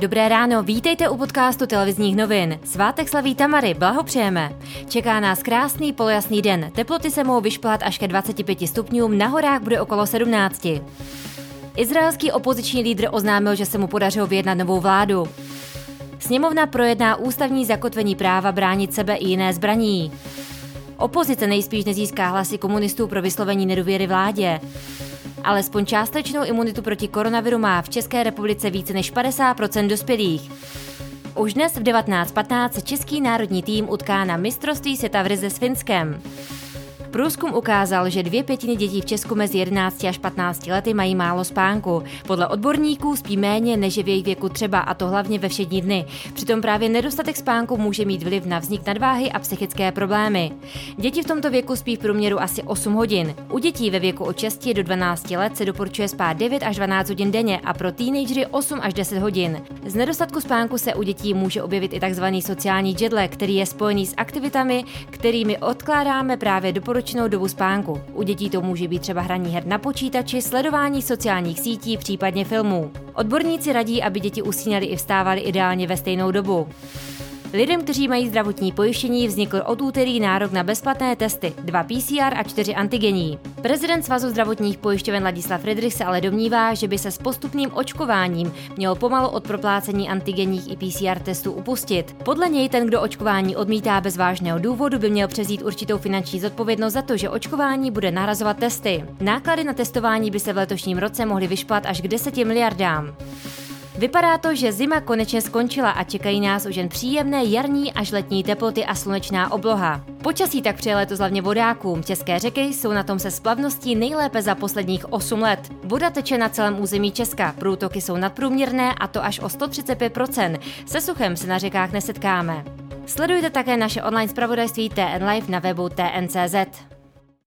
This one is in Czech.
Dobré ráno, vítejte u podcastu televizních novin. Svátek slaví Tamary, blahopřejeme. Čeká nás krásný polojasný den. Teploty se mohou vyšplhat až ke 25 stupňům, na horách bude okolo 17. Izraelský opoziční lídr oznámil, že se mu podařilo vyjednat novou vládu. Sněmovna projedná ústavní zakotvení práva bránit sebe i jiné zbraní. Opozice nejspíš nezíská hlasy komunistů pro vyslovení nedůvěry vládě. Alespoň částečnou imunitu proti koronaviru má v České republice více než 50 dospělých. Už dnes v 19.15 se český národní tým utká na mistrovství světa v Rize s Finskem. Průzkum ukázal, že dvě pětiny dětí v Česku mezi 11 až 15 lety mají málo spánku. Podle odborníků spí méně než je v jejich věku třeba, a to hlavně ve všední dny. Přitom právě nedostatek spánku může mít vliv na vznik nadváhy a psychické problémy. Děti v tomto věku spí v průměru asi 8 hodin. U dětí ve věku od 6 do 12 let se doporučuje spát 9 až 12 hodin denně a pro teenagery 8 až 10 hodin. Z nedostatku spánku se u dětí může objevit i tzv. sociální jetlag, který je spojený s aktivitami, kterými odkládáme právě doporučení doporučenou dobu spánku. U dětí to může být třeba hraní her na počítači, sledování sociálních sítí, případně filmů. Odborníci radí, aby děti usínaly i vstávaly ideálně ve stejnou dobu. Lidem, kteří mají zdravotní pojištění, vznikl od úterý nárok na bezplatné testy, dva PCR a čtyři antigení. Prezident Svazu zdravotních pojišťoven Ladislav Friedrich se ale domnívá, že by se s postupným očkováním mělo pomalu od proplácení antigenních i PCR testů upustit. Podle něj ten, kdo očkování odmítá bez vážného důvodu, by měl přezít určitou finanční zodpovědnost za to, že očkování bude nahrazovat testy. Náklady na testování by se v letošním roce mohly vyšplat až k 10 miliardám. Vypadá to, že zima konečně skončila a čekají nás už jen příjemné jarní až letní teploty a slunečná obloha. Počasí tak přeje letos hlavně vodákům. České řeky jsou na tom se splavností nejlépe za posledních 8 let. Voda teče na celém území Česka, průtoky jsou nadprůměrné a to až o 135%. Se suchem se na řekách nesetkáme. Sledujte také naše online zpravodajství TN Live na webu TNCZ.